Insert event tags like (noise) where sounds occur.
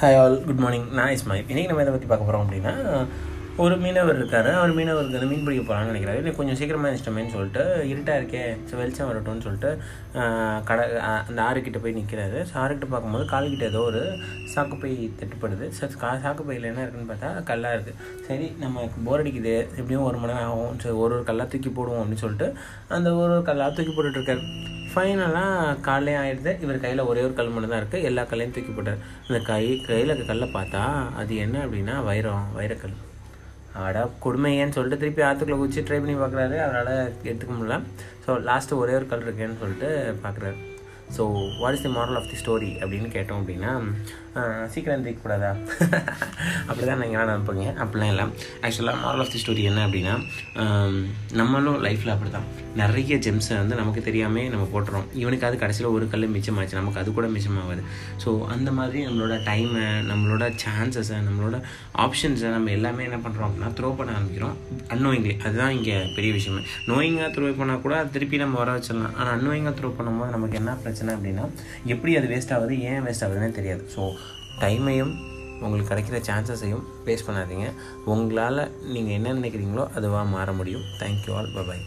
Hi all good morning நான் இஸ்மாய் இன்றைக்கி நம்ம எதை பற்றி பார்க்க போகிறோம் அப்படின்னா ஒரு மீனவர் இருக்கார். அவர் மீனவருக்கு வந்து மீன் பிடிக்க போகலான்னு நினைக்கிறாரு. இல்லை கொஞ்சம் சீக்கிரமாக இருந்துட்டோமேன்னு சொல்லிட்டு இருட்டாக இருக்கே ஸோ வெளிச்சம் வரட்டும்னு சொல்லிட்டு கடை அந்த ஆறுக்கிட்ட போய் நிற்கிறாரு ஸோ ஆறுக்கிட்ட பார்க்கும்போது கால்கிட்ட ஏதோ ஒரு சாக்குப்பை தட்டுப்படுது. ஸோ கா சாக்குப்பையில் என்ன இருக்குன்னு பார்த்தா கல்லாக இருக்குது சரி நமக்கு போர் அடிக்குது. எப்படியும் ஒரு மணி நேரம் ஆகும். சரி ஒரு ஒரு கல்லாக தூக்கி போடுவோம் அப்படின்னு சொல்லிட்டு அந்த ஒரு ஒரு கல்லாக தூக்கி போட்டுட்ருக்காரு ஃபைனலாக காலையே ஆயிடுது. இவர் கையில் ஒரே ஒரு கல் மட்டும் தான் இருக்குது எல்லா கல்லையும் தூக்கி போட்டார். அந்த கை கையில் இருக்க கல்லை பார்த்தா அது என்ன அப்படின்னா வைரம் வைரக்கல். ஆடா கொடுமையேன்னு சொல்லிட்டு திருப்பி ஆற்றுக்குள்ளே குச்சி ட்ரை பண்ணி பார்க்குறாரு. அவரால் எடுத்துக்க முடியல. ஸோ லாஸ்ட்டு ஒரே ஒரு கல் இருக்கேன்னு சொல்லிட்டு பார்க்குறாரு. So what is the moral of the story அப்படின்னு கேட்டோம் அப்படின்னா சீக்கிரம் தூக்கக்கூடாதா (laughs) அப்படி தான் நீங்கள் நினைப்பீங்க அப்படிலாம் இல்லை. ஆக்சுவலாக மாரல் ஆஃப் தி ஸ்டோரி என்ன அப்படின்னா நம்மளும் லைஃப்பில் அப்படி தான் நிறைய ஜெம்ஸை வந்து நமக்கு தெரியாமே நம்ம போட்டுறோம். இவனுக்கு அது கடைசியில் ஒரு கல் மிச்சமாச்சு. நமக்கு அது கூட மிச்சமாகுது ஸோ அந்த மாதிரி நம்மளோட டைமை நம்மளோட சான்சஸை நம்மளோட ஆப்ஷன்ஸை நம்ம எல்லாமே என்ன பண்ணுறோம் அப்படின்னா த்ரோ பண்ண ஆரம்பிக்கிறோம். அன்னோயிங்லி அதுதான் இங்கே பெரிய விஷயமே. நோயிங்காக த்ரோ பண்ணால் கூட திருப்பி நம்ம வர வச்சிடலாம். ஆனால் அன்னோயிங்காக த்ரோ பண்ணும்போது நமக்கு என்ன பிரச்சனை அப்படின்னா எப்படி அது வேஸ்ட் ஆகுது ஏன் வேஸ்ட் ஆகுதுன்னே தெரியாது. ஸோ டைமையும் உங்களுக்கு கிடைக்கிற சான்சஸையும் வேஸ்ட் பண்ணாதீங்க. உங்களால் நீங்கள் என்ன நினைக்கிறீங்களோ அதுவாக மாற முடியும். Thank you all bye bye